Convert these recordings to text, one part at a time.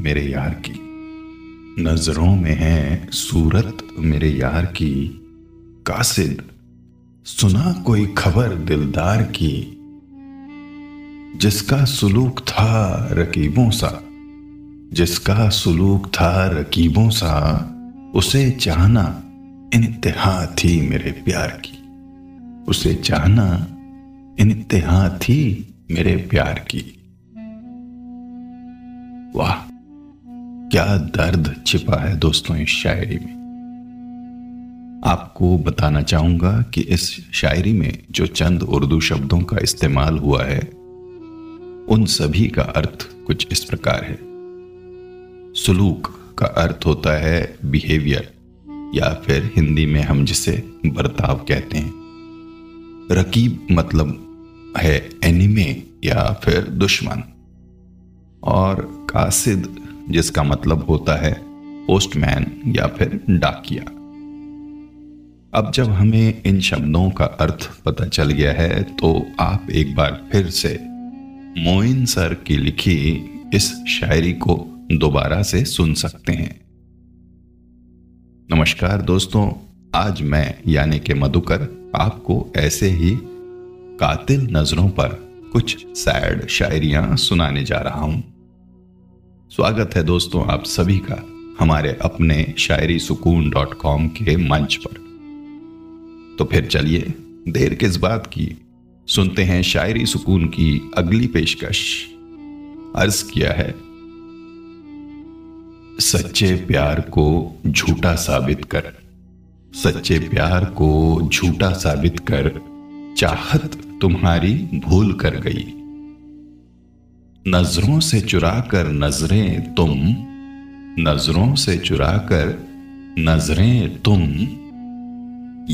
मेरे यार की। नज़रों में है सूरत मेरे यार की। कासिद, सुना कोई खबर दिलदार की। जिसका सुलूक था रकीबों सा, जिसका सुलूक था रकीबों सा, उसे चाहना इंतहा थी मेरे प्यार की। उसे चाहना इंतहा थी मेरे प्यार की। वाह क्या दर्द छिपा है दोस्तों इस शायरी में? आपको बताना चाहूँगा कि इस शायरी में जो चंद उर्दू शब्दों का इस्तेमाल हुआ है, उन सभी का अर्थ कुछ इस प्रकार है। सुलूक का अर्थ होता है बिहेवियर या फिर हिंदी में हम जिसे बर्ताव कहते हैं। रकीब मतलब है एनिमे या फिर दुश्मन। और कासिद जिसका मतलब होता है पोस्टमैन या फिर डाकिया। अब जब हमें इन शब्दों का अर्थ पता चल गया है तो आप एक बार फिर से मोइन सर की लिखी इस शायरी को दोबारा से सुन सकते हैं। नमस्कार दोस्तों, आज मैं, यानी के मधुकर, आपको ऐसे ही कातिल नज़रों पर कुछ सैड शायरियाँ सुनाने जा रहा हूँ। स्वागत है दोस्तों आप सभी का हमारे अपने शायरी सुकून डॉट कॉम के मंच पर। तो फिर चलिए देर किस बात की? सुनते हैं शायरी सुकून की अगली पेशकश। अर्ज़ किया है, सच्चे प्यार को झूठा साबित कर, सच्चे प्यार को झूठा साबित कर, चाहत तुम्हारी भूल कर गई। नज़रों से चुरा कर नज़रें तुम नज़रों से चुरा कर नज़रें तुम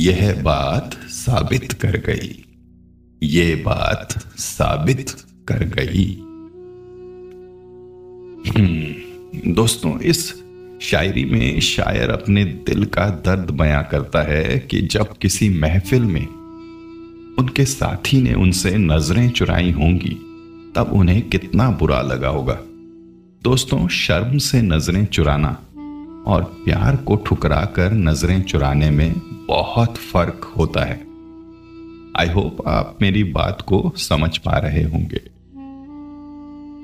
यह बात साबित कर गई। ये बात साबित कर गई। हम्म, दोस्तों इस शायरी में शायर अपने दिल का दर्द बयां करता है कि जब किसी महफिल में उनके साथी ने उनसे नज़रें चुराई होंगी तब उन्हें कितना बुरा लगा होगा। दोस्तों, शर्म से नज़रें चुराना और प्यार को ठुकरा कर नज़रें चुराने में बहुत फ़र्क होता है। आई होप आप मेरी बात को समझ पा रहे होंगे।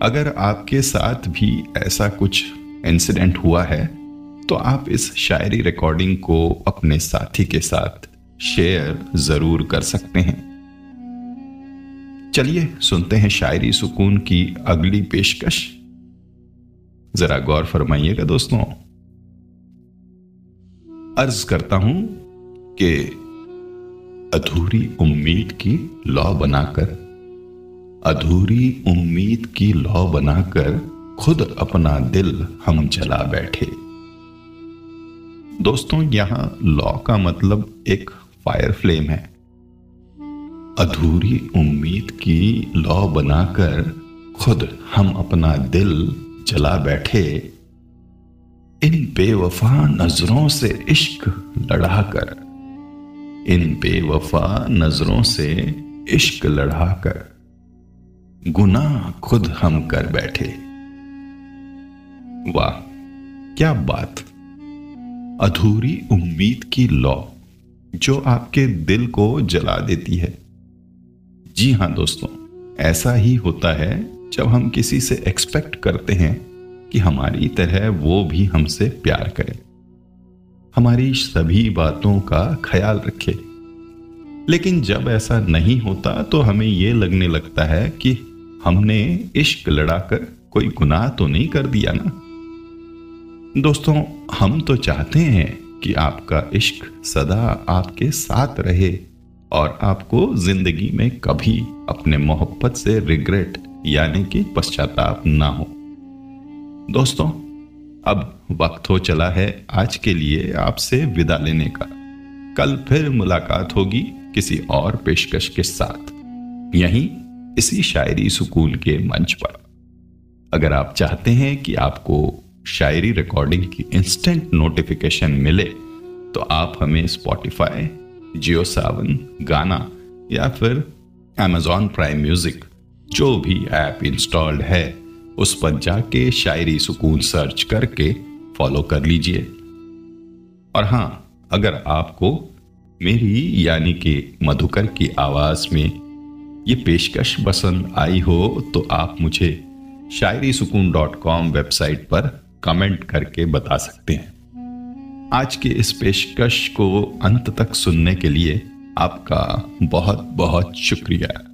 अगर आपके साथ भी ऐसा कुछ इंसिडेंट हुआ है तो आप इस शायरी रिकॉर्डिंग को अपने साथी के साथ शेयर ज़रूर कर सकते हैं। चलिए सुनते हैं शायरी सुकून की अगली पेशकश। जरा गौर फरमाइएगा दोस्तों। अर्ज़ करता हूँ कि अधूरी उम्मीद की लौ बनाकर, अधूरी उम्मीद की लौ बनाकर खुद अपना दिल हम जला बैठे। दोस्तों, यहाँ लॉ का मतलब एक फायर फ्लेम है। अधूरी उम्मीद की लौ बनाकर खुद हम अपना दिल जला बैठे। इन बेवफा नज़रों से इश्क लड़ाकर, इन बेवफा नज़रों से इश्क लड़ाकर गुनाह खुद हम कर बैठे। वाह, क्या बात! अधूरी उम्मीद की लौ जो आपके दिल को जला देती है। जी हाँ दोस्तों, ऐसा ही होता है जब हम किसी से एक्सपेक्ट करते हैं कि हमारी तरह वो भी हमसे प्यार करे। हमारी सभी बातों का ख्याल रखे। लेकिन जब ऐसा नहीं होता तो हमें यह लगने लगता है कि हमने इश्क लड़ाकर कोई गुनाह तो नहीं कर दिया ना। दोस्तों, हम तो चाहते हैं कि आपका इश्क सदा आपके साथ रहे। और आपको ज़िंदगी में कभी अपने मोहब्बत से रिग्रेट यानी कि पश्चाताप ना हो। दोस्तों, अब वक्त हो चला है आज के लिए आपसे विदा लेने का। कल फिर मुलाकात होगी किसी और पेशकश के साथ। यहीं इसी शायरी सुकून के मंच पर। अगर आप चाहते हैं कि आपको शायरी रिकॉर्डिंग की इंस्टेंट नोटिफिकेशन मिले तो आप हमें स्पॉटिफाई जियो सावन गाना या फिर एमेजॉन प्राइम म्यूज़िक जो भी ऐप इंस्टॉल्ड है, उस पर जाके शायरी सुकून सर्च करके फॉलो कर लीजिए। और हाँ अगर आपको मेरी यानी कि मधुकर की आवाज़ में ये पेशकश पसंद आई हो तो आप मुझे Shayari Sukoon dot com website पर कमेंट करके बता सकते हैं। आज के इस पेशकश को अंत तक सुनने के लिए आपका बहुत बहुत शुक्रिया।